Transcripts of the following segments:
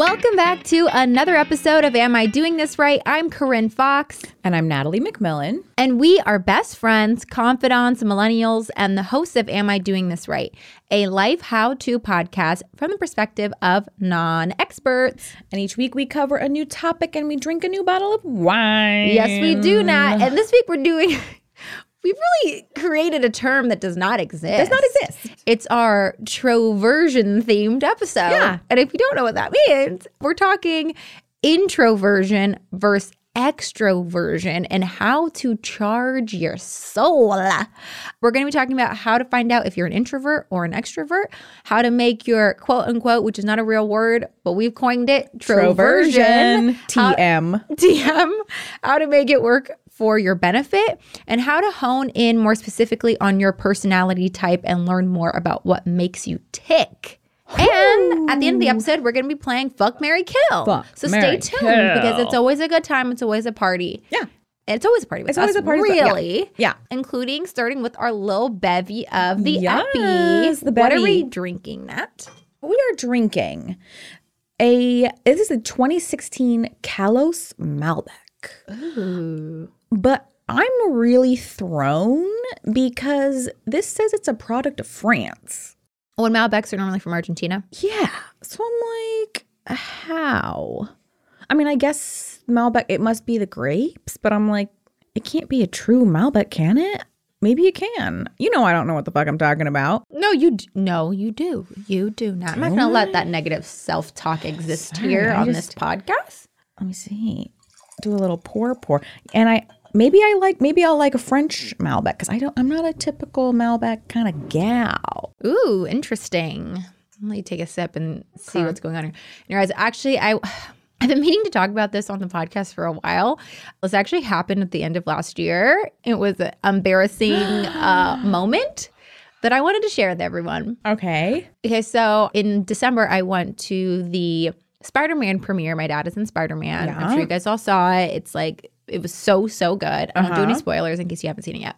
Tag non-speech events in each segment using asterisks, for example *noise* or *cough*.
Welcome back to another episode of Am I Doing This Right? I'm Corinne Fox, And I'm Natalie McMillan. and we are best friends, confidants, millennials, and the hosts of Am I Doing This Right? A life how to podcast from the perspective of non experts. And each week we cover a new topic and we drink a new bottle of wine. Yes, we do, Nat. And this week we're doing. We've really created a term that does not exist. Does not exist. It's our troversion themed episode. Yeah. And if you don't know what that means, we're talking introversion versus extroversion and how to charge your soul. We're going to be talking about how to find out if you're an introvert or an extrovert, how to make your quote unquote, which is not a real word, but we've coined it, troversion. How- TM. DM, how to make it work for your benefit, and how to hone in more specifically on your personality type and learn more about what makes you tick. And at the end of the episode, we're going to be playing Fuck Mary Kill. Fuck, so marry, stay tuned because it's always a good time. It's always a party. Yeah. It's always a party with It's always a party with- yeah. really. Yeah. Including starting with our little bevy of the Yes, epi. the What are we drinking, Nat? We are drinking a, this is a 2016 Kalos Malbec. Ooh. But I'm really thrown because this says it's a product of France. Oh, and Malbecs are normally from Argentina. Yeah. So I'm like, how? I mean, I guess Malbec, it must be the grapes, but I'm like, it can't be a true Malbec, can it? Maybe it can. You know, I don't know what the fuck I'm talking about. No, you d- no, you do. You do not. I'm not going to let that negative self-talk exist Sorry, here I on just- this podcast. Let me see. Do a little pour, pour. And I, maybe I like, maybe I'll like a French Malbec because I don't, I'm not a typical Malbec kind of gal. Ooh, interesting. Let me take a sip and see what's going on here. in your eyes. Actually, I *sighs* I've been meaning to talk about this on the podcast for a while. This actually happened at the end of last year. It was an embarrassing *gasps* uh, moment that I wanted to share with everyone. Okay. Okay, so in December, I went to the Spider Man premiere. My dad is in Spider Man. I'm sure you guys all saw it. It's like, it was so, so good. I won't do any Uh-huh. spoilers in case you haven't seen it yet.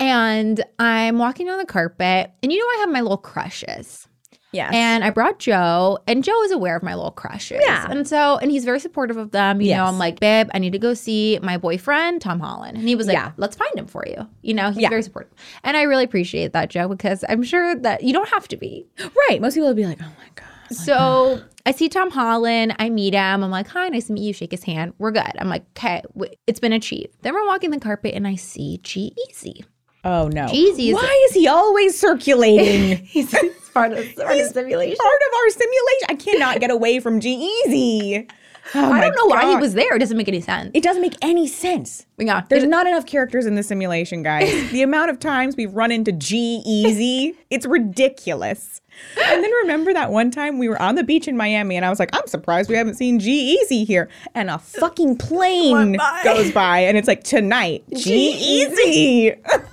And I'm walking on the carpet, and you know, I have my little crushes. Yes. And I brought Joe, and Joe is aware of my little crushes. Yeah. And so, and he's very supportive of them. You know, I'm like, babe, I need to go see my boyfriend, Tom Holland. And he was like, Yeah. let's find him for you. You know, he's Yeah. very supportive. And I really appreciate that, Joe, because I'm sure that you don't have to be. right. Most people would be like, oh my God. So I see Tom Holland. I meet him. I'm like, hi, nice to meet you. Shake his hand. We're good. I'm like, okay, it's been achieved. Then we're walking the carpet and I see G Easy. Oh no. Jeezy Why is he always circulating? He's, *laughs* he's part of part of simulation. part of our simulation. I cannot get away from G Easy. *sighs* Oh I don't know why he was there. It doesn't make any sense. It doesn't make any sense. Yeah, There's not enough characters in the simulation, guys. *laughs* the amount of times we've run into G-Eazy, it's ridiculous. And then remember that one time we were on the beach in Miami and I was like, I'm surprised we haven't seen G-Eazy here. And a fucking plane by. goes by and it's like, tonight, G-Eazy. *laughs*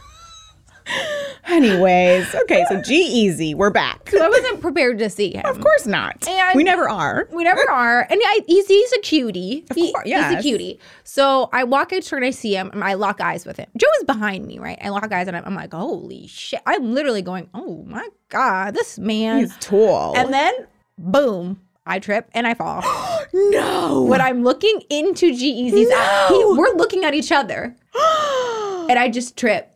Anyways, okay, so G-Eazy, we're back. I wasn't prepared to see him. Of course not. And- we never are. We never are. And I, he's, he's a cutie. He- course, He's a cutie. So I walk out and I see him and I lock eyes with him. Joe is behind me, right? I lock eyes and I'm, I'm like, holy shit. I'm literally going, oh my God, this man. He's tall. and then, boom, I trip and I fall. *gasps* no. when I'm looking into G-Eazy's eye, he- we're looking at each other. *gasps* and I just trip.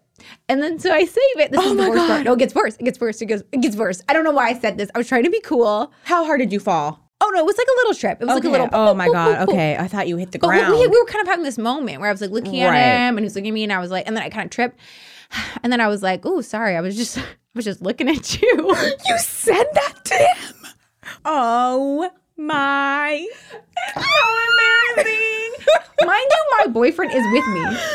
And then so I save it. This Oh is the my worst part. No, it gets worse. It gets worse. It goes. It gets worse. I don't know why I said this. I was trying to be cool. How hard did you fall? Oh no, it was like a little trip. It was like a little. oh my boop, god. boop. Okay, I thought you hit the But ground. we, we were kind of having this moment where I was like looking at him and he was looking at me and I was like, and then I kind of tripped. *sighs* And then I was like, oh, sorry. I was just, *laughs* I was just looking at you. *laughs* you said that to him. Oh my. *laughs* so embarrassing. Mind you, my boyfriend is with me. *gasps*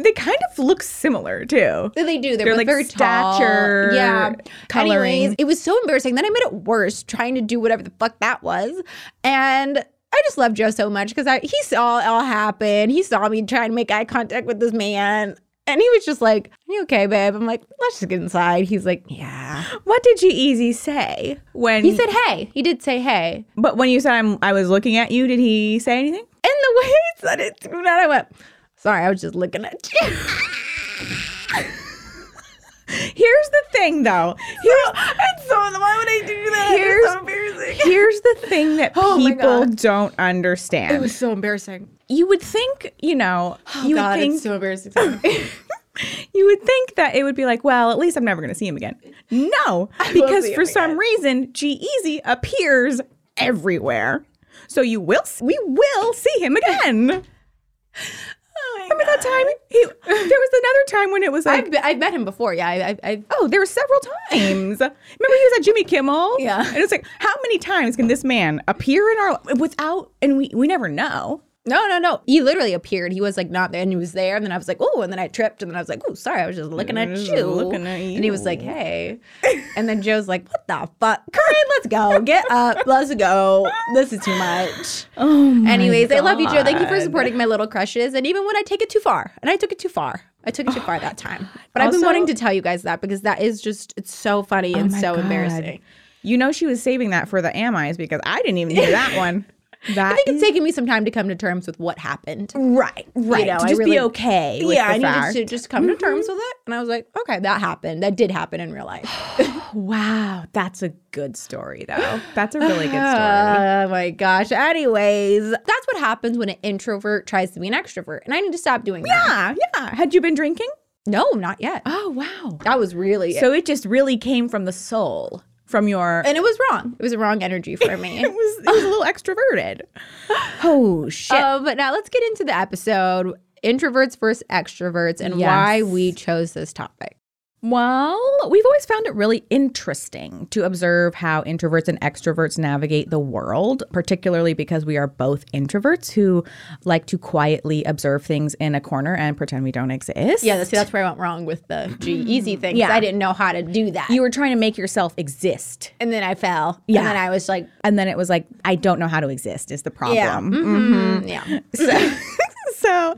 They kind of look similar too. They do. They're, They're both like very stature, tall. Yeah. coloring. Anyways, it was so embarrassing. Then I made it worse trying to do whatever the fuck that was. And I just love Joe so much because I he saw it all happen. He saw me trying to make eye contact with this man. And he was just like, Are you okay, babe? I'm like, let's just get inside. He's like, Yeah. What did G-Eazy say when He said, Hey. He did say hey. But when you said I'm, I was looking at you, did he say anything? And the way he said it to me, I went, Sorry, I was just looking at you. *laughs* Here's the thing, though. Here's *laughs* and so why would I do that? Here's- so embarrassing. *laughs* Here's the thing that Oh people God. don't understand. It was so embarrassing. you would think, you know, oh you would think so embarrassing. *laughs* you would think that it would be like, well, at least I'm never going to see him again. No, because for some again. reason, G Easy appears everywhere. So you will, we will see him again. Remember that time? He, there was another time when it was like, I've, I've met him before. Yeah, I, I, I oh, there were several times. Remember he was at Jimmy Kimmel? Yeah. And it's like, how many times can this man appear in our without, and we we never know. No, no, no. He literally appeared. He was like not there, and he was there. And then I was like, oh, and then I tripped, and then I was like, oh, sorry, I was just looking at Just you. looking at And he was like, hey. And then Joe's like, what the fuck, Corinne? Let's go. Get up. Let's go. This is too much. *laughs* Oh my Anyways, I love you, Joe. Thank you for supporting my little crushes. And even when I take it too far, and I took it too far. I took it too oh far that time. But I've been wanting to tell you guys that because that is just, it's so funny oh and Oh so God. embarrassing. You know she was saving that for the Amis because I didn't even hear that *laughs* one. That I think it's taken me some time to come to terms with what happened. right, right. know, to I just really- be okay. With yeah, I needed to just come to mm-hmm. terms with it. And I was like, okay, that happened. That did happen in real life. *sighs* Wow, that's a good story though. *sighs* That's a really good story. Oh my gosh. Anyways, that's what happens when an introvert tries to be an extrovert. And I need to stop doing that. yeah, yeah. Had you been drinking? No, not yet. Oh wow. That was really So it just really came from the soul, from your. and it was wrong. It was a wrong energy for me. *laughs* it was it was a little extroverted. *laughs* Oh shit. Uh, but now let's get into the episode introverts versus extroverts and why we chose this topic. Well, we've always found it really interesting to observe how introverts and extroverts navigate the world, particularly because we are both introverts who like to quietly observe things in a corner and pretend we don't exist. Yeah, see, that's where I went wrong with the G-Eazy thing. Yeah. I didn't know how to do that. You were trying to make yourself exist. and then I fell. Yeah. And then I was like, And then it was like, I don't know how to exist is the problem. yeah. mhm, Yeah. So, *laughs* so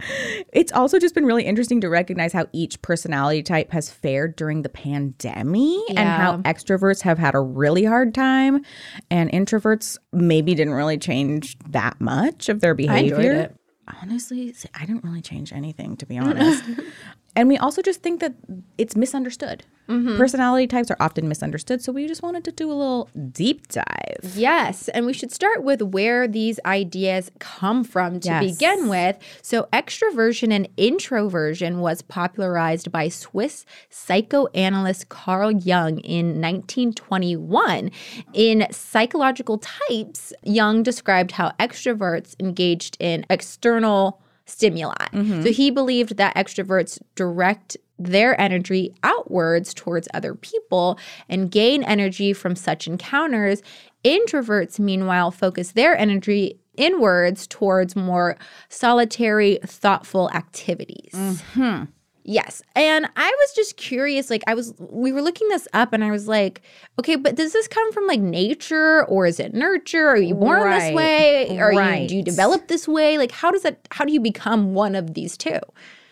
it's also just been really interesting to recognize how each personality type has fared during the pandemic and how extroverts have had a really hard time and introverts maybe didn't really change that much of their behavior. Honestly, I didn't really change anything to be honest. *laughs* and we also just think that it's misunderstood. Mm-hmm. Personality types are often misunderstood, so we just wanted to do a little deep dive. Yes, and we should start with where these ideas come from to Yes. begin with. So, extroversion and introversion was popularized by Swiss psychoanalyst Carl Jung in 1921. In Psychological Types, Jung described how extroverts engaged in external stimuli. So, mm-hmm. he believed that extroverts direct their energy outwards towards other people and gain energy from such encounters. Introverts, meanwhile, focus their energy inwards towards more solitary, thoughtful activities. Mm-hmm. Yes. And I was just curious. Like, I was, we were looking this up and I was like, okay, but does this come from like nature or is it nurture? Are you born this Right. way? Are you, do you develop this way? Like, how does that, how do you become one of these two?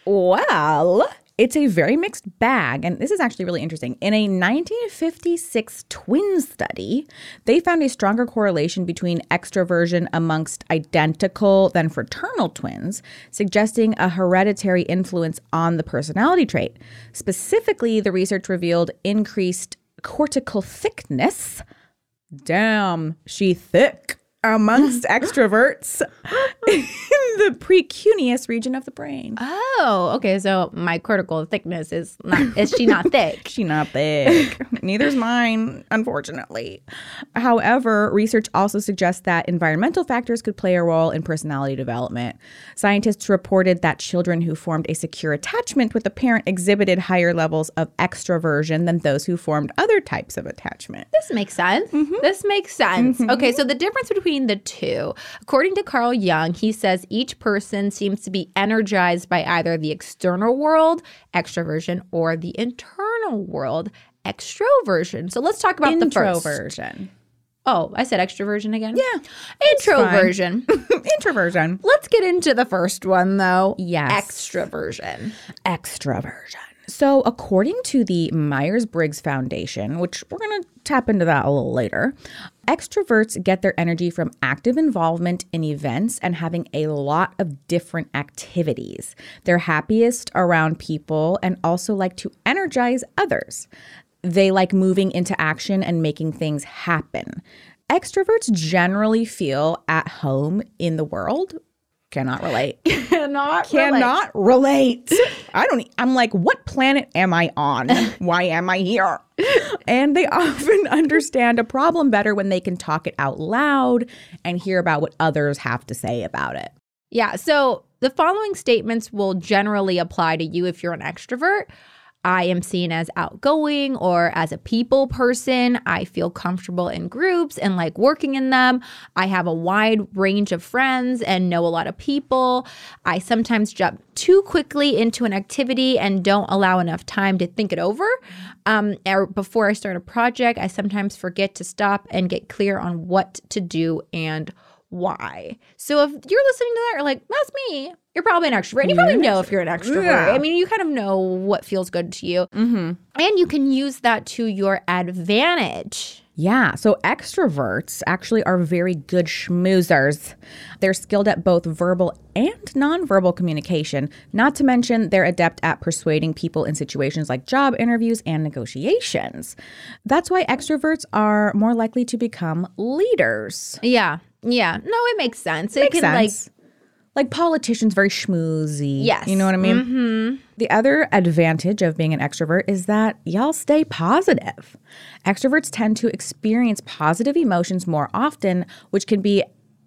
Well, it's a very mixed bag. And this is actually really interesting. In a 1956 twin study, they found a stronger correlation between extroversion amongst identical than fraternal twins, suggesting a hereditary influence on the personality trait. Specifically, the research revealed increased cortical thickness. Damn, she thick amongst *laughs* extroverts *laughs* in the precuneus region of the brain. Oh, okay. So my cortical thickness is not, is she not thick? *laughs* She not thick. Neither's mine, unfortunately. However, research also suggests that environmental factors could play a role in personality development. Scientists reported that children who formed a secure attachment with a parent exhibited higher levels of extroversion than those who formed other types of attachment. This makes sense. Mm-hmm. This makes sense. Mm-hmm. Okay, so the difference between the two, according to Carl Jung, he says each person seems to be energized by either the external world, extroversion, or the internal world, extroversion. So let's talk about the first. Introversion. Oh, I said extroversion again? Yeah. Introversion. *laughs* Introversion. let's get into the first one though. Yes. Extroversion. extroversion. So, according to the Myers Briggs Foundation, which we're going to tap into that a little later, extroverts get their energy from active involvement in events and having a lot of different activities. They're happiest around people and also like to energize others. They like moving into action and making things happen. Extroverts generally feel at home in the world. Cannot relate. *laughs* Cannot Cannot relate. *laughs* I don't, I'm like, what planet am I on? *laughs* Why am I here? And they often understand a problem better when they can talk it out loud and hear about what others have to say about it. Yeah. So the following statements will generally apply to you if you're an extrovert. I am seen as outgoing or as a people person. I feel comfortable in groups and like working in them. I have a wide range of friends and know a lot of people. I sometimes jump too quickly into an activity and don't allow enough time to think it over. Um, or before I start a project, I sometimes forget to stop and get clear on what to do and why. So if you're listening to that, you're like, that's me. You're probably an extrovert. And you probably know if you're an extrovert. Yeah. I mean, you kind of know what feels good to you. Mm-hmm. And you can use that to your advantage. Yeah, so extroverts actually are very good schmoozers. They're skilled at both verbal and nonverbal communication, not to mention they're adept at persuading people in situations like job interviews and negotiations. That's why extroverts are more likely to become leaders. Yeah. Yeah. No, it makes sense. It Makes can sense. Like politicians, very schmoozy. Yes. You know what I mean? Mm-hmm. The other advantage of being an extrovert is that y'all stay positive. Extroverts tend to experience positive emotions more often, which can be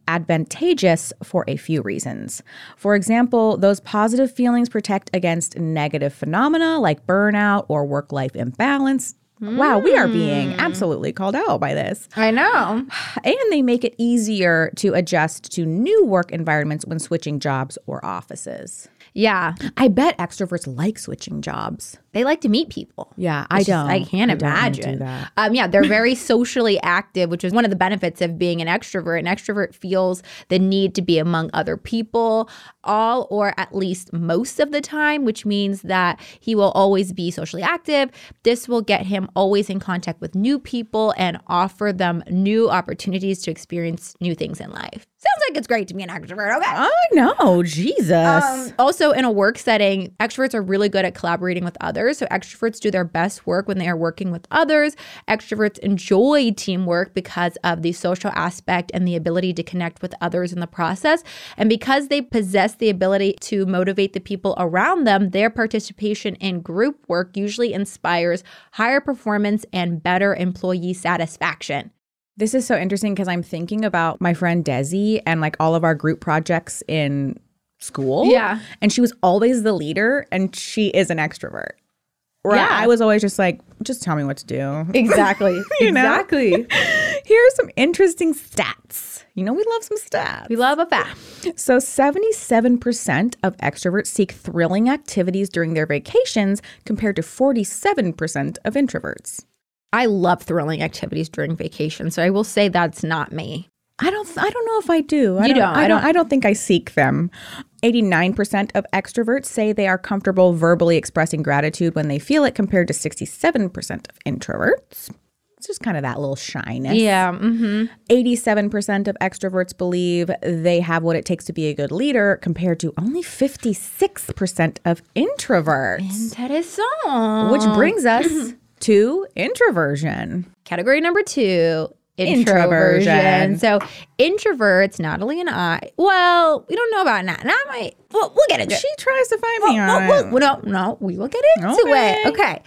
advantageous for a few reasons. For example, those positive feelings protect against negative phenomena like burnout or work life imbalance. Wow, we are being hmm. absolutely called out by this. I know. *sighs* And they make it easier to adjust to new work environments when switching jobs or offices. Yeah. I bet extroverts like switching jobs. They like to meet people. Yeah, I don't. I can't I imagine. that. Um, yeah, they're very *laughs* socially active, which is one of the benefits of being an extrovert. An extrovert feels the need to be among other people, all or at least most of the time, which means that he will always be socially active. This will get him always in contact with new people and offer them new opportunities to experience new things in life. Sounds like it's great to be an extrovert. Okay. I know, Jesus. Um, also, in a work setting, extroverts are really good at collaborating with others. So, extroverts do their best work when they are working with others. Extroverts enjoy teamwork because of the social aspect and the ability to connect with others in the process. And because they possess the ability to motivate the people around them, their participation in group work usually inspires higher performance and better employee satisfaction. This is so interesting because I'm thinking about my friend Desi and like all of our group projects in school. Yeah. And she was always the leader and she is an extrovert. Where Yeah. I was always just like, just tell me what to do. *laughs* Exactly. *laughs* Exactly. *laughs* Here are some interesting stats. You know, we love some stats. We love a fact. So, 77% of extroverts seek thrilling activities during their vacations compared to 47% of introverts. I love thrilling activities during vacation, so I will say that's not me. I don't I don't know if I do. I You don't. I I don't don't- I don't think I seek them. 89% of extroverts say they are comfortable verbally expressing gratitude when they feel it compared to 67% of introverts. It's just kind of that little shyness. Yeah. Mm-hmm. 87% of extroverts believe they have what it takes to be a good leader compared to only 56% of introverts. Interesting. Which brings us to introversion. category number two. Introversion. Introversion. So introverts, Natalie and I. Well, we don't know about Nat. Nat might. We'll, we'll get into it. She tries to find me Well, on well, it. well, no, no, we will get into Okay. it. Okay.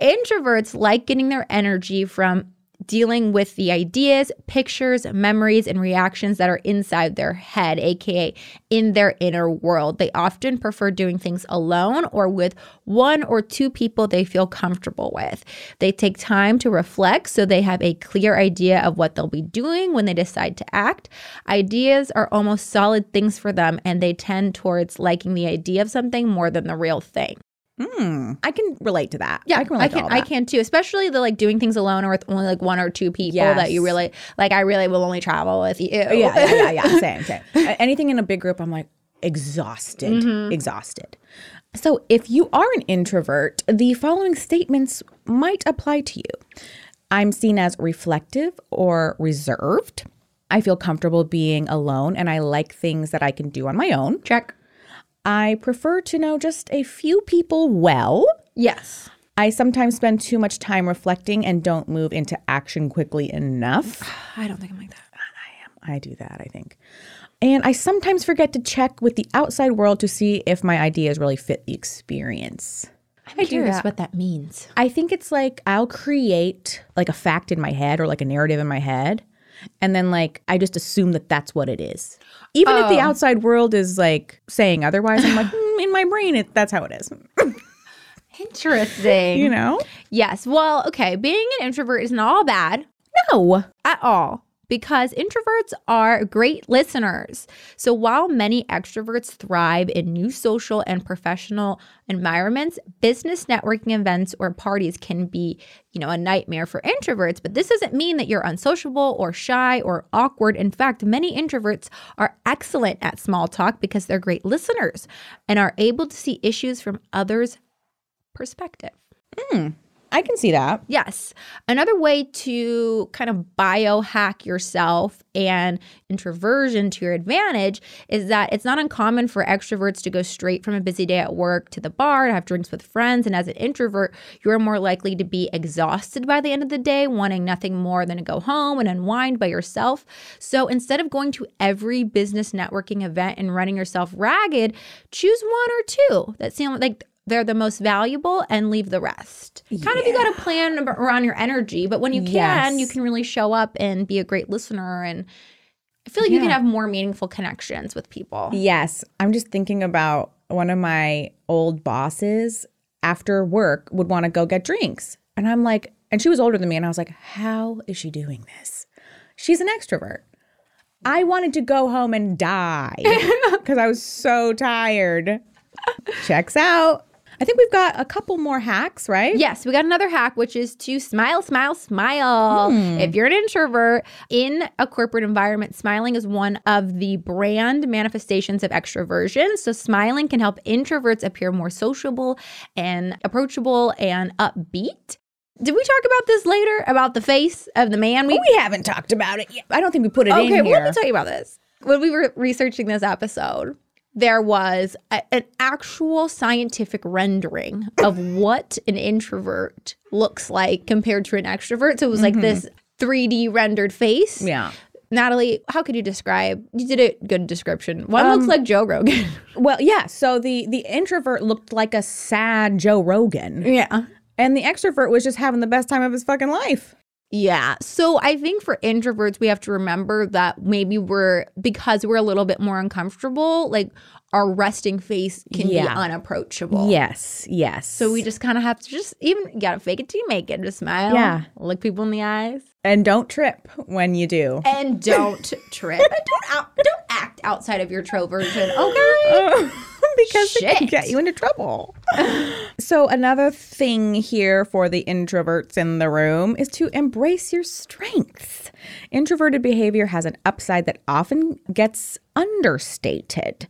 Introverts like getting their energy from dealing with the ideas, pictures, memories, and reactions that are inside their head, aka in their inner world. They often prefer doing things alone or with one or two people they feel comfortable with. They take time to reflect so they have a clear idea of what they'll be doing when they decide to act. Ideas are almost solid things for them, and they tend towards liking the idea of something more than the real thing. Hmm. I can relate to that. Yeah, I can relate I to can. all I can too. Especially the like doing things alone or with only like one or two people that you really like. I really will only travel with you. Yeah, yeah, yeah, yeah. Same, same. *laughs* Anything in a big group, I'm like exhausted, Mm-hmm. exhausted. So, if you are an introvert, the following statements might apply to you. I'm seen as reflective or reserved. I feel comfortable being alone and I like things that I can do on my own. Check. I prefer to know just a few people well. Yes. I sometimes spend too much time reflecting and don't move into action quickly enough. *sighs* I don't think I'm like that. I am. I do that, I think. And I sometimes forget to check with the outside world to see if my ideas really fit the experience. I'm curious what that means. I think it's like I'll create like a fact in my head or like a narrative in my head. And then like I just assume that that's what it is. Even if the Oh. outside world is like saying otherwise, I'm like, "Mm, in my brain, it, that's how it is. *laughs* Interesting. You know? Yes. Well, okay. Being an introvert is not all bad No. at all because introverts are great listeners. So while many extroverts thrive in new social and professional environments, business networking events or parties can be, you know, a nightmare for introverts, but this doesn't mean that you're unsociable or shy or awkward. In fact, many introverts are excellent at small talk because they're great listeners and are able to see issues from others' perspective. Hmm. I can see that. Yes. Another way to kind of biohack yourself and introversion to your advantage is that it's not uncommon for extroverts to go straight from a busy day at work to the bar to have drinks with friends. And as an introvert, you're more likely to be exhausted by the end of the day, wanting nothing more than to go home and unwind by yourself. So instead of going to every business networking event and running yourself ragged, choose one or two that seem like they're the most valuable and leave the rest. Kind of you got to plan around your energy, but when you can, Yes. you can really show up and be a great listener and I feel like you can have more meaningful connections with people. Yes. I'm just thinking about one of my old bosses after work would want to go get drinks. And I'm like, and she was older than me. And I was like, how is she doing this? She's an extrovert. I wanted to go home and die *laughs* because I was so tired. Checks out. I think we've got a couple more hacks, right? Yes, we got another hack, which is to smile, smile, smile. Hmm. If you're an introvert in a corporate environment, smiling is one of the brand manifestations of extroversion. So, smiling can help introverts appear more sociable and approachable and upbeat. Did we talk about this later about the face of the man? We oh, We haven't talked about it yet. I don't think we put it okay. in Well, let me tell you about this. When we were researching this episode, there was a- an actual scientific rendering of what an introvert looks like compared to an extrovert. So it was like this 3D rendered face. Mm-hmm. yeah. Natalie, how could you describe? You did a good description. One Um, looks like Joe Rogan. *laughs* Well, yeah. So the the introvert looked like a sad Joe Rogan, yeah. and the extrovert was just having the best time of his fucking life. Yeah. So I think for introverts, we have to remember that maybe we're, because we're a little bit more uncomfortable, like our resting face can be unapproachable. Yes, yes. So we just kind of have to just even, you gotta fake it till you make it. Just smile. Yeah. Look people in the eyes. and don't trip when you do. And don't *laughs* trip. And don't, out, don't act outside of your troversion, okay? *laughs* Oh. Because it can get you into trouble. *laughs* so another thing here for the introverts in the room is to embrace your strengths. Introverted behavior has an upside that often gets understated.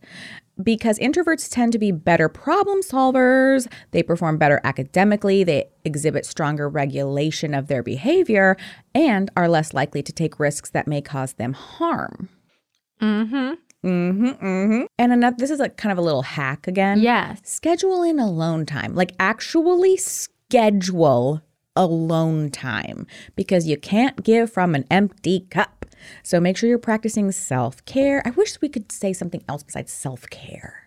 Because introverts tend to be better problem solvers, they perform better academically, they exhibit stronger regulation of their behavior, and are less likely to take risks that may cause them harm. Mm-hmm. Mm-hmm, mm-hmm. And another, this is like kind of a little hack again. Yeah. Schedule in alone time. Like actually schedule alone time because you can't give from an empty cup. So make sure you're practicing self care. I wish we could say something else besides self care.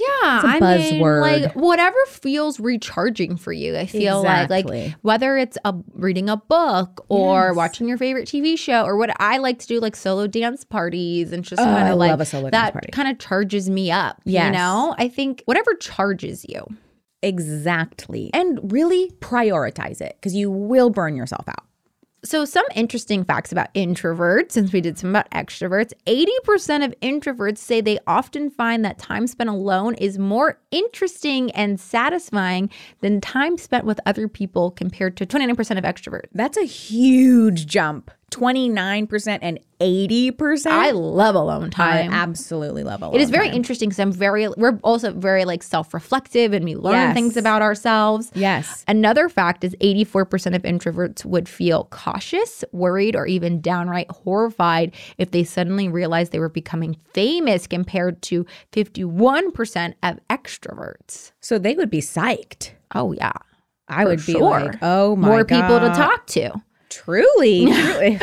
Yeah, a I mean, buzzword. like whatever feels recharging for you. I feel like, like whether it's a reading a book or Yes. watching your favorite TV show or what I like to do, like solo dance parties and just Oh, kind of like love a solo that kind of charges me up. You know, I think whatever charges you. Exactly. And really prioritize it because you will burn yourself out. So, some interesting facts about introverts, since we did some about extroverts 80% of introverts say they often find that time spent alone is more interesting and satisfying than time spent with other people compared to 29% of extroverts. That's a huge jump. 29% and 80%. I love alone I time. absolutely love alone it is very time. interesting because I'm very, we're also very like self reflective and we learn Yes. things about ourselves. Yes. Another fact is 84% of introverts would feel cautious, worried, or even downright horrified if they suddenly realized they were becoming famous compared to 51% of extroverts. So they would be psyched. Oh, yeah. I would be sure. like, oh my More people to talk to. Truly, *laughs* truly.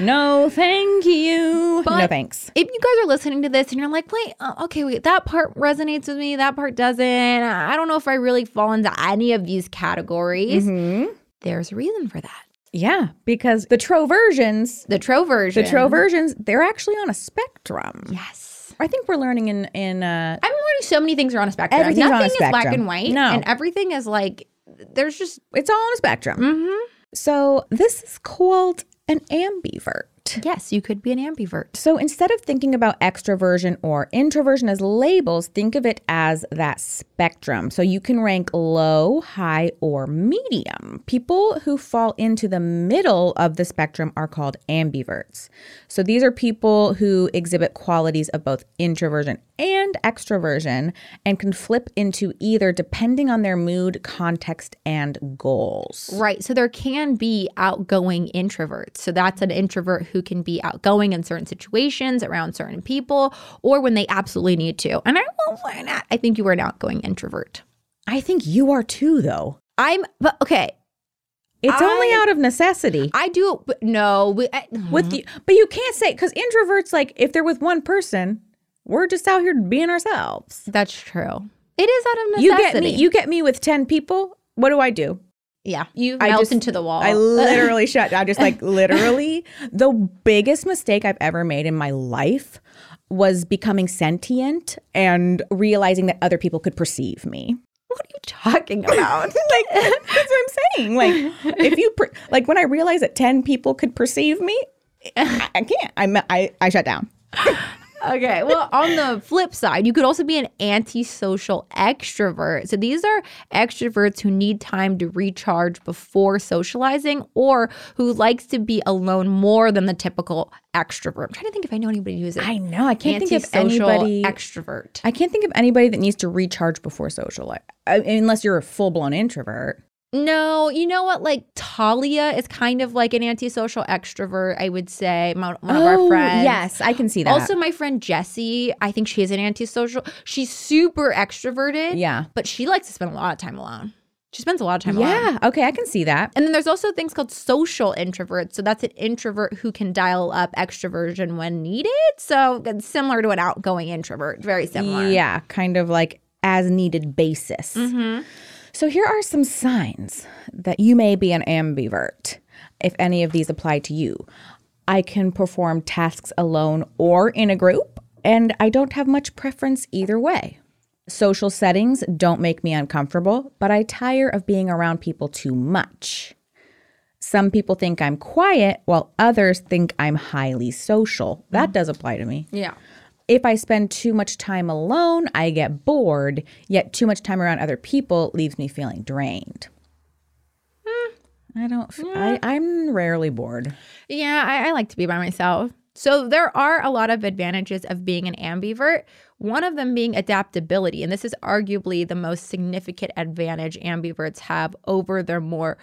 no, thank you. no thanks. If you guys are listening to this and you're like, wait, uh, okay, wait, that part resonates with me, that part doesn't. I don't know if I really fall into any of these categories. Mhm. There's a reason for that. Yeah, because the troversions, The troversion. the troversions, they're actually on a spectrum. Yes. I think we're learning in in uh, I'm learning so many things are on a spectrum. Everything's on a Nothing is black and white. No. And everything is like, there's just, it's all on a spectrum. mhm. So this is called an ambivert. Yes, you could be an ambivert. So instead of thinking about extroversion or introversion as labels, think of it as that spectrum. So you can rank low, high, or medium. People who fall into the middle of the spectrum are called ambiverts. So these are people who exhibit qualities of both introversion and extroversion and can flip into either depending on their mood, context, and goals. Right. So there can be outgoing introverts. So that's an introvert who can be outgoing in certain situations around certain people or when they absolutely need to. And I will learn that. I think you are an outgoing introvert. I think you are too, though. I'm, but okay. It's only out of necessity. I do, but no. We, I, with mm-hmm. you but you can't say because introverts like if they're with one person we're just out here being ourselves that's true. It is out of necessity. you get me you get me with 10 people what do i do yeah. You I melt just- into the wall. i *laughs* literally shut down. just like *laughs* literally the biggest mistake i've ever made in my life was becoming sentient and realizing that other people could perceive me what are you talking about? *laughs* like that's what i'm saying like if you per- like when i realized that 10 people could perceive me i, I can't I, I i shut down Okay. Well, on the flip side, you could also be an antisocial extrovert. So these are extroverts who need time to recharge before socializing or who likes to be alone more than the typical extrovert. I'm trying to think if I know anybody who's i know i can't think of anybody extrovert. I can't think of anybody that needs to recharge before social life, I, uh, unless you're a full blown introvert. No, you know what? Like Talia is kind of like an antisocial extrovert, I would say. One of our friends. Oh, yes, I can see that. Also, my friend Jessie, I think she is an antisocial. She's super extroverted. yeah, but she likes to spend a lot of time alone. She spends a lot of time alone. yeah, okay, I can see that. And then there's also things called social introverts. So that's an introvert who can dial up extroversion when needed. So it's similar to an outgoing introvert, very similar. Yeah, kind of like as needed basis. Mm-hmm. So here are some signs that you may be an ambivert, if any of these apply to you. I can perform tasks alone or in a group, and I don't have much preference either way. Social settings don't make me uncomfortable, but I tire of being around people too much. Some people think I'm quiet, while others think I'm highly social. That mm. does apply to me. Yeah. If I spend too much time alone, I get bored, yet too much time around other people leaves me feeling drained. Hmm. I don't, I'm rarely bored. Yeah, I, I like to be by myself. So there are a lot of advantages of being an ambivert. One of them being adaptability, and this is arguably the most significant advantage ambiverts have over their more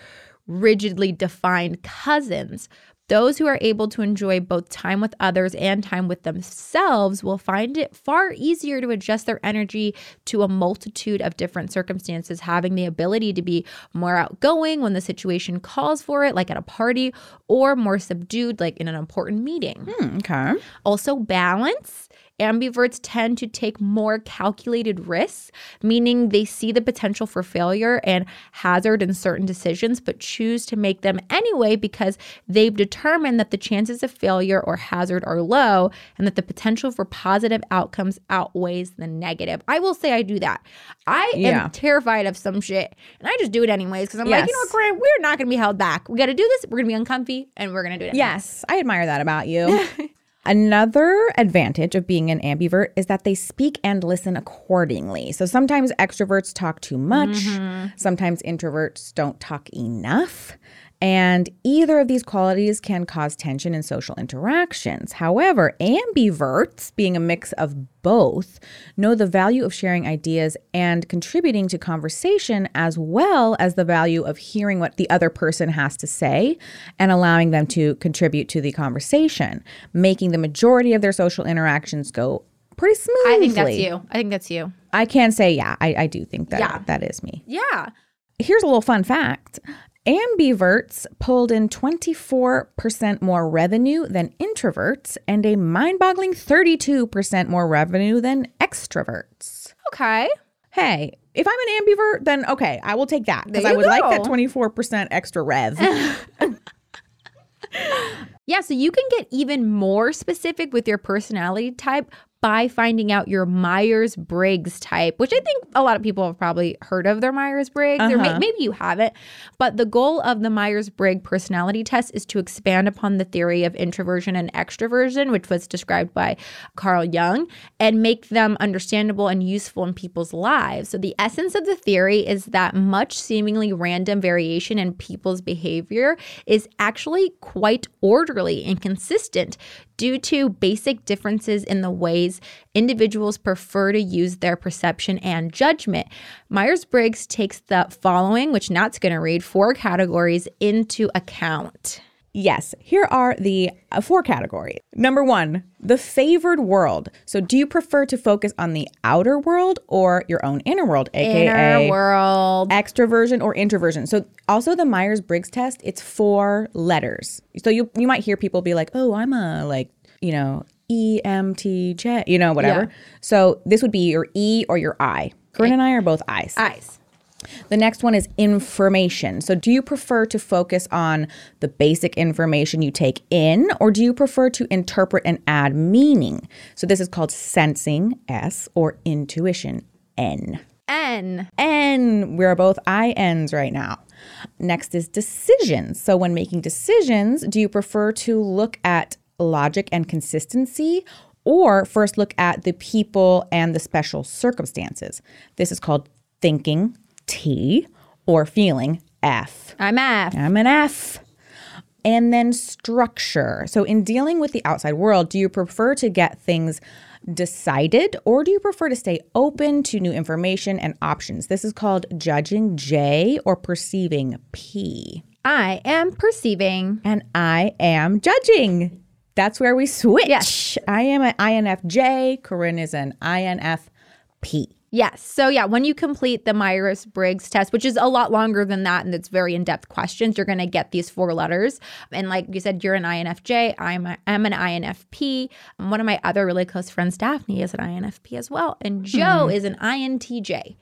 rigidly defined cousins. Those who are able to enjoy both time with others and time with themselves will find it far easier to adjust their energy to a multitude of different circumstances, having the ability to be more outgoing when the situation calls for it, like at a party, or more subdued, like in an important meeting. Hmm, okay. Also, balance. Ambiverts tend to take more calculated risks, meaning they see the potential for failure and hazard in certain decisions, but choose to make them anyway because they've determined that the chances of failure or hazard are low and that the potential for positive outcomes outweighs the negative. I will say I do that. I Yeah. am terrified of some shit and I just do it anyways because I'm like, you know what, Grant, we're not going to be held back. We got to do this. We're going to be uncomfy and we're going to do it. anyways. Yes, I admire that about you. *laughs* Another advantage of being an ambivert is that they speak and listen accordingly. So sometimes extroverts talk too much, mm-hmm. sometimes introverts don't talk enough. And either of these qualities can cause tension in social interactions. However, ambiverts, being a mix of both, know the value of sharing ideas and contributing to conversation, as well as the value of hearing what the other person has to say and allowing them to contribute to the conversation, making the majority of their social interactions go pretty smoothly. I think that's you. I think that's you. I can say, yeah, I, I do think that Yeah. that is me. Yeah. Here's a little fun fact. Ambiverts pulled in 24% more revenue than introverts and a mind boggling 32% more revenue than extroverts. Okay. Hey, if I'm an ambivert, then okay, I will take that because I would like that 24% extra rev. *laughs* *laughs* Yeah, so you can get even more specific with your personality type by finding out your Myers Briggs type, which I think a lot of people have probably heard of their Myers Briggs, or may- Uh-huh. maybe you haven't. But the goal of the Myers Briggs personality test is to expand upon the theory of introversion and extroversion, which was described by Carl Jung, and make them understandable and useful in people's lives. So, the essence of the theory is that much seemingly random variation in people's behavior is actually quite orderly and consistent due to basic differences in the ways individuals prefer to use their perception and judgment. Myers Briggs takes the following, which Nat's going to read, four categories into account. Yes, here are the uh, four categories. Number one, the favored world. So, do you prefer to focus on the outer world or your own inner world, aka Inner world. extroversion or introversion? So, also the Myers Briggs test, it's four letters. So, you you might hear people be like, "Oh, I'm a like you know ENTJ," you know, whatever. Yeah. So, this would be your E or your I. Corinne and I are both I's. Eyes. The next one is information. So, do you prefer to focus on the basic information you take in, or do you prefer to interpret and add meaning? So, this is called sensing, S, or intuition, N. N. N, we're both INs right now. Next is decisions. So, when making decisions, do you prefer to look at logic and consistency, or first look at the people and the special circumstances? This is called thinking, T, or feeling, F. I'm F. I'm an F. And then structure. So, in dealing with the outside world, do you prefer to get things decided or do you prefer to stay open to new information and options? This is called judging J or perceiving P. I am perceiving. And I am judging. That's where we switch. Yes. I am an INFJ. Corinne is an INFP. Yes. So, yeah, when you complete the Myers Briggs test, which is a lot longer than that and it's very in depth questions, you're going to get these four letters. And like you said, you're an INFJ. I'm, a, I'm an INFP. One of my other really close friends, Daphne, is an INFP as well. And Joe mm-hmm. is an INTJ.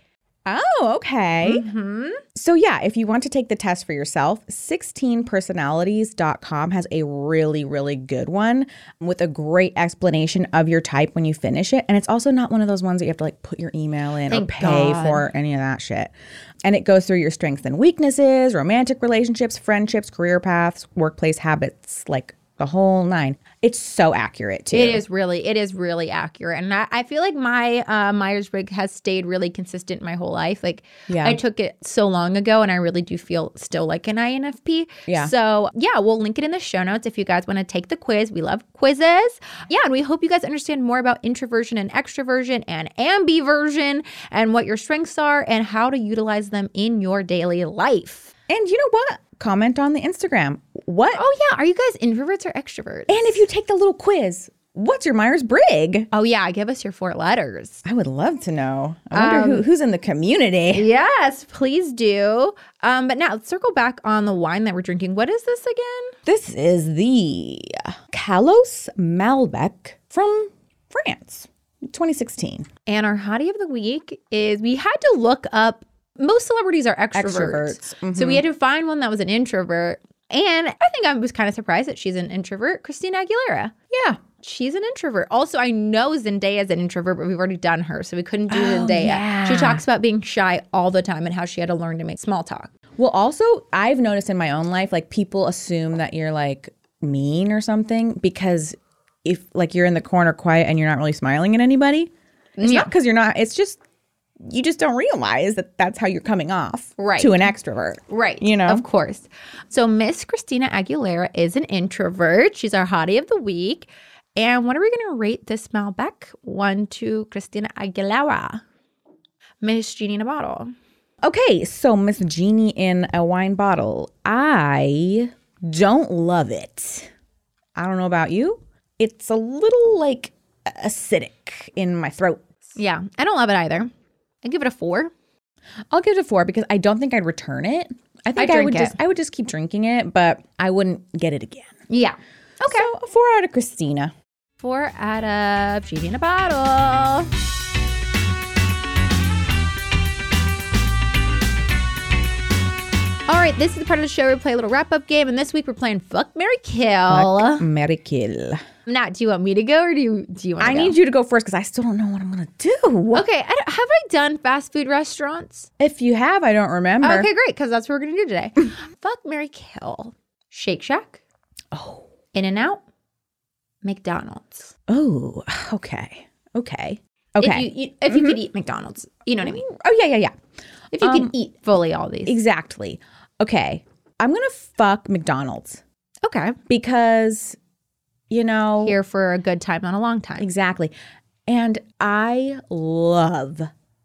Oh, okay. hmm So, yeah, if you want to take the test for yourself, 16personalities.com has a really, really good one with a great explanation of your type when you finish it. And it's also not one of those ones that you have to like put your email in Thank or pay God. for any of that shit. And it goes through your strengths and weaknesses, romantic relationships, friendships, career paths, workplace habits, like the whole nine. It's so accurate too. It is really, it is really accurate. And I, I feel like my uh, Myers Briggs has stayed really consistent my whole life. Like, Yeah. I took it so long ago and I really do feel still like an INFP. Yeah. So, yeah, we'll link it in the show notes if you guys want to take the quiz. We love quizzes. Yeah. And we hope you guys understand more about introversion and extroversion and ambiversion and what your strengths are and how to utilize them in your daily life. And you know what? Comment on the Instagram. What? Oh, yeah. Are you guys introverts or extroverts? And if you take the little quiz, what's your Myers Briggs? oh, yeah. Give us your four letters. I would love to know. I wonder who, who's in the community. Yes, please do. Um, but now let's circle back on the wine that we're drinking. What is this again? This is the Kalos Malbec from France, 2016. And our hottie of the week is we had to look up. Most celebrities are extroverts, Extroverts, so we had to find one that was an introvert. And I think I was kind of surprised that she's an introvert. Christina Aguilera. Yeah. She's an introvert. Also, I know Zendaya is an introvert, but we've already done her, so we couldn't do Oh, Zendaya. yeah. She talks about being shy all the time and how she had to learn to make small talk. Well, also, I've noticed in my own life, like people assume that you're like mean or something because if like you're in the corner quiet and you're not really smiling at anybody, it's Yeah. not because you're not, it's just, you just don't realize that that's how you're coming off Right. to an extrovert. Right. You know? Of course. So Miss Christina Aguilera is an introvert. She's our hottie of the week. And what are we going to rate this Malbec? One to Christina Aguilera. Miss Genie in a bottle. Okay, so Miss Genie in a wine bottle. I don't love it. I don't know about you. It's a little like acidic in my throat. Yeah, I don't love it either. I give it a four. I'll give it a four because I don't think I'd return it. I think I would drink just I would just keep drinking it, but I wouldn't get it again. Yeah. Okay. So a four out of Christina. Four out of Genie in a bottle. All right, this is the part of the show where we play a little wrap up game, and this week we're playing Fuck Mary Kill. Fuck Mary kill. Now, do you want me to go or do you do you want I to need you to go first because I still don't know what I'm gonna do. Okay, I have I done fast food restaurants? If you have, I don't remember. Okay, great, because that's what we're gonna do today. *laughs* Fuck Mary Kill. Shake Shack, Oh. In and Out, McDonald's. Oh. Okay. Okay. If Okay. you if you could eat McDonald's, you know what I mean. oh yeah, yeah, yeah. If you Um, could eat fully all these. Exactly. Okay. I'm gonna fuck McDonald's Okay. because, you know, Here for a good time, not a long time. Exactly. And I love,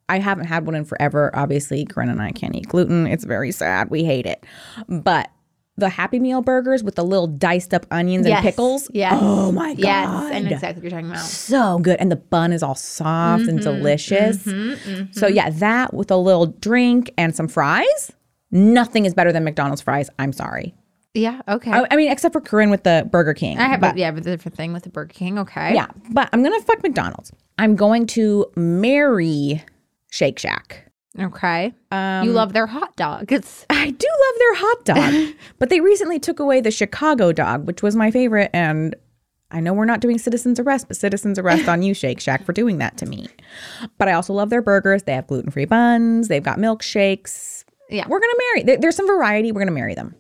I haven't had one in forever. Obviously, Corinne and I can't eat gluten. It's very sad. We hate it. But the Happy Meal burgers with the little diced up onions Yes. and pickles. Yes. Oh my God. Yes, know exactly what you're talking about. So good. And the bun is all soft and mm-hmm, delicious. Mm-hmm, mm-hmm. So, yeah, that with a little drink and some fries. Nothing is better than McDonald's fries. I'm sorry. Yeah. Okay. I, I mean, except for Corinne with the Burger King. I have but- a, yeah, but the different thing with the Burger King. Okay. Yeah, but I'm gonna fuck McDonald's. I'm going to marry Shake Shack. Okay. Um, you love their hot dog. It's *laughs* I do love their hot dog, *laughs* but they recently took away the Chicago dog, which was my favorite. And I know we're not doing citizens arrest, but citizens arrest on you, *laughs* Shake Shack, for doing that to me. But I also love their burgers. They have gluten free buns. They've got milkshakes. yeah. We're gonna marry. There, there's some variety. We're gonna marry them.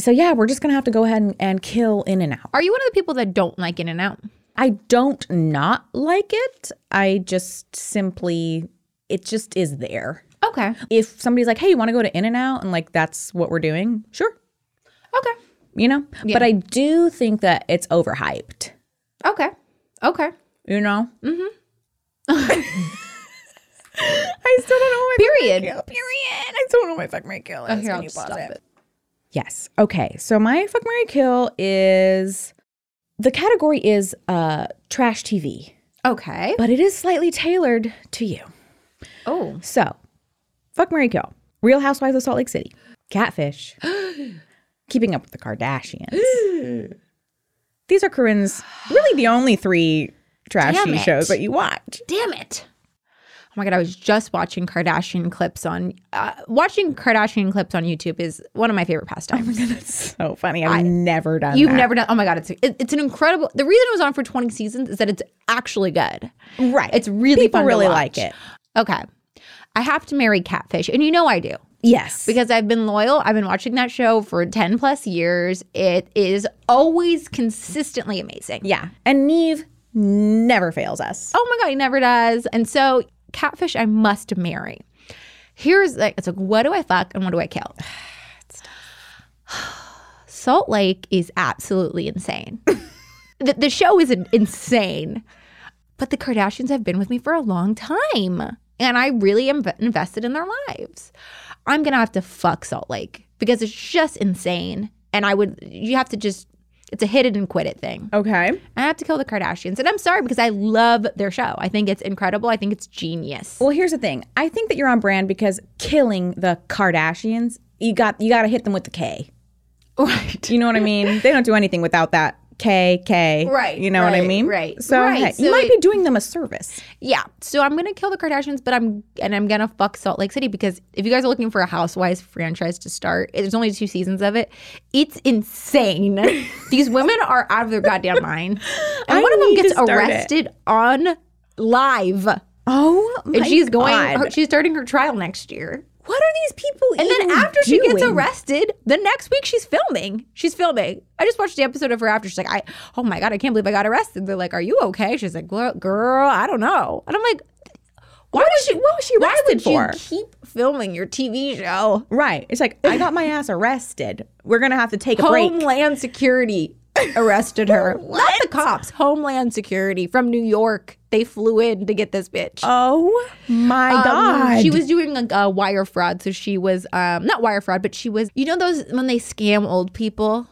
So yeah, we're just gonna have to go ahead and, and kill In and Out. Are you one of the people that don't like In and Out? I don't not like it. I just simply, it just is there. Okay. If somebody's like, hey, you want to go to In N Out? And like, that's what we're doing, sure. Okay. You know? But I do think that it's overhyped. Okay. Okay. You know? Mm-hmm. *laughs* I still don't know my Period. Period. I still don't know what my fuck Mary kill is. Can I'll you stop pause it. Yes. Okay. So my fuck Mary kill is the category is uh trash TV, Okay. but it is slightly tailored to you. Oh. So, fuck Mary Kill. Real Housewives of Salt Lake City. Catfish. *gasps* Keeping Up with the Kardashians. These are Corinne's really the only three trashy shows that you watch. Damn it. Oh my god, I was just watching Kardashian clips on uh, watching Kardashian clips on YouTube is one of my favorite pastimes. Oh my god, That's so funny. I've never done You've that. never done. Oh my god, it's it, it's an incredible. The reason it was on for 20 seasons is that it's actually good. Right. It's really People fun to really like it. Okay. I have to marry Catfish, and you know I do. Yes. because I've been loyal. I've been watching that show for 10 plus years. It is always consistently amazing. yeah. And Nev never fails us. Oh my God, he never does. And so, catfish, I must marry. Here's like, it's like, what do I fuck and what do I kill? *sighs* *sighs* Salt Lake is absolutely insane. *laughs* the, the show is insane, but the Kardashians have been with me for a long time. And I really am invested in their lives. I'm going to have to fuck Salt Lake because it's just insane. And I would, you have to just, it's a hit it and quit it thing. Okay. I have to kill the Kardashians. And I'm sorry because I love their show. I think it's incredible. I think it's genius. Well, here's the thing. I think that you're on brand because killing the Kardashians, you got you got to hit them with the K. *laughs* Right. You know what I mean? They don't do anything without that K K. Right, You know what I mean? right, So, right. hey, So you might it- be doing them a service. Yeah. So I'm gonna kill the Kardashians, but I'm and I'm gonna fuck Salt Lake City because if you guys are looking for a Housewives franchise to start, there's only two seasons of it. It's insane. *laughs* These women are out of their goddamn mind. And I one of them gets start it. arrested on live. Oh my And she's going God. her, she's starting her trial next year. What are these people And then after she gets arrested, the next week she's filming. She's filming. I just watched the episode of her after. She's like, I, oh my God, I can't believe I got arrested. They're like, are you okay? She's like, girl, I don't know. And I'm like, why What was she- what was she Why would arrested for? you keep filming your TV show? Right. It's like I got my ass arrested. We're gonna have to take a break. Homeland Security arrested her. *laughs* Not the cops. Homeland Security from New York. They flew in to get this bitch. Oh my Um, god. She was doing a, a wire fraud, so she was um not wire fraud, but she was you know those when they scam old people.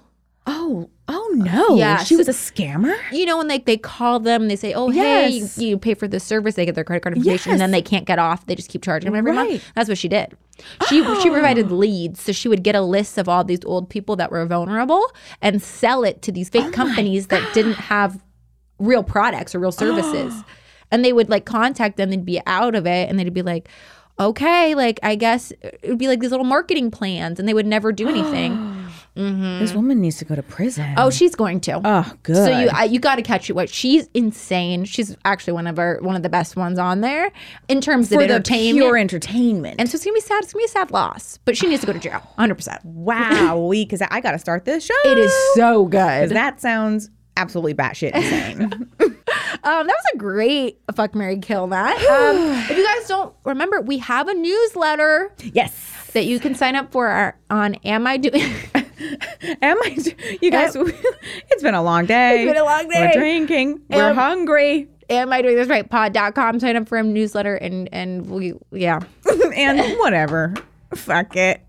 Oh. Oh no. Yeah, She so- was a scammer? you know when they, they call them they say oh hey you, you pay for this service they get their credit card information and then they can't get off they just keep charging them every Right. month that's what she did. She she provided oh. leads so she would get a list of all these old people that were vulnerable and sell it to these fake oh companies that didn't have real products or real *gasps* services. And they would like contact them they'd be out of it and they'd be like okay like i guess it would be like these little marketing plans and they would never do anything *gasps* *gasps* This woman needs to go to prison. oh she's going to oh, good. so you I, you got to catch it. What she's insane. She's actually one of our one of the best ones on there in terms of for the entertainment. pure entertainment. and so it's gonna be sad. It's gonna be a sad loss, but she needs to go to jail. *gasps* 100. percent wow, *laughs* because I got to start this show. It is so good. that sounds absolutely batshit insane. *laughs* Um, that was a great fuck Mary kill that. Um, *sighs* if you guys don't remember, we have a newsletter yes. that you can sign up for our, on Am I Doing? *laughs* *laughs* Am I? You guys, *laughs* it's been a long day. It's been a long day. We're drinking. We're Um, hungry. Am I doing this right? Pod.com. Sign up for a newsletter and and we yeah. *laughs* and whatever. Fuck it.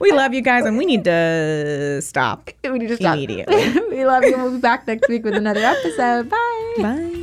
we love you guys, and we need to stop We need to stop immediately. we love you. We'll be back next week with another episode. Bye. Bye.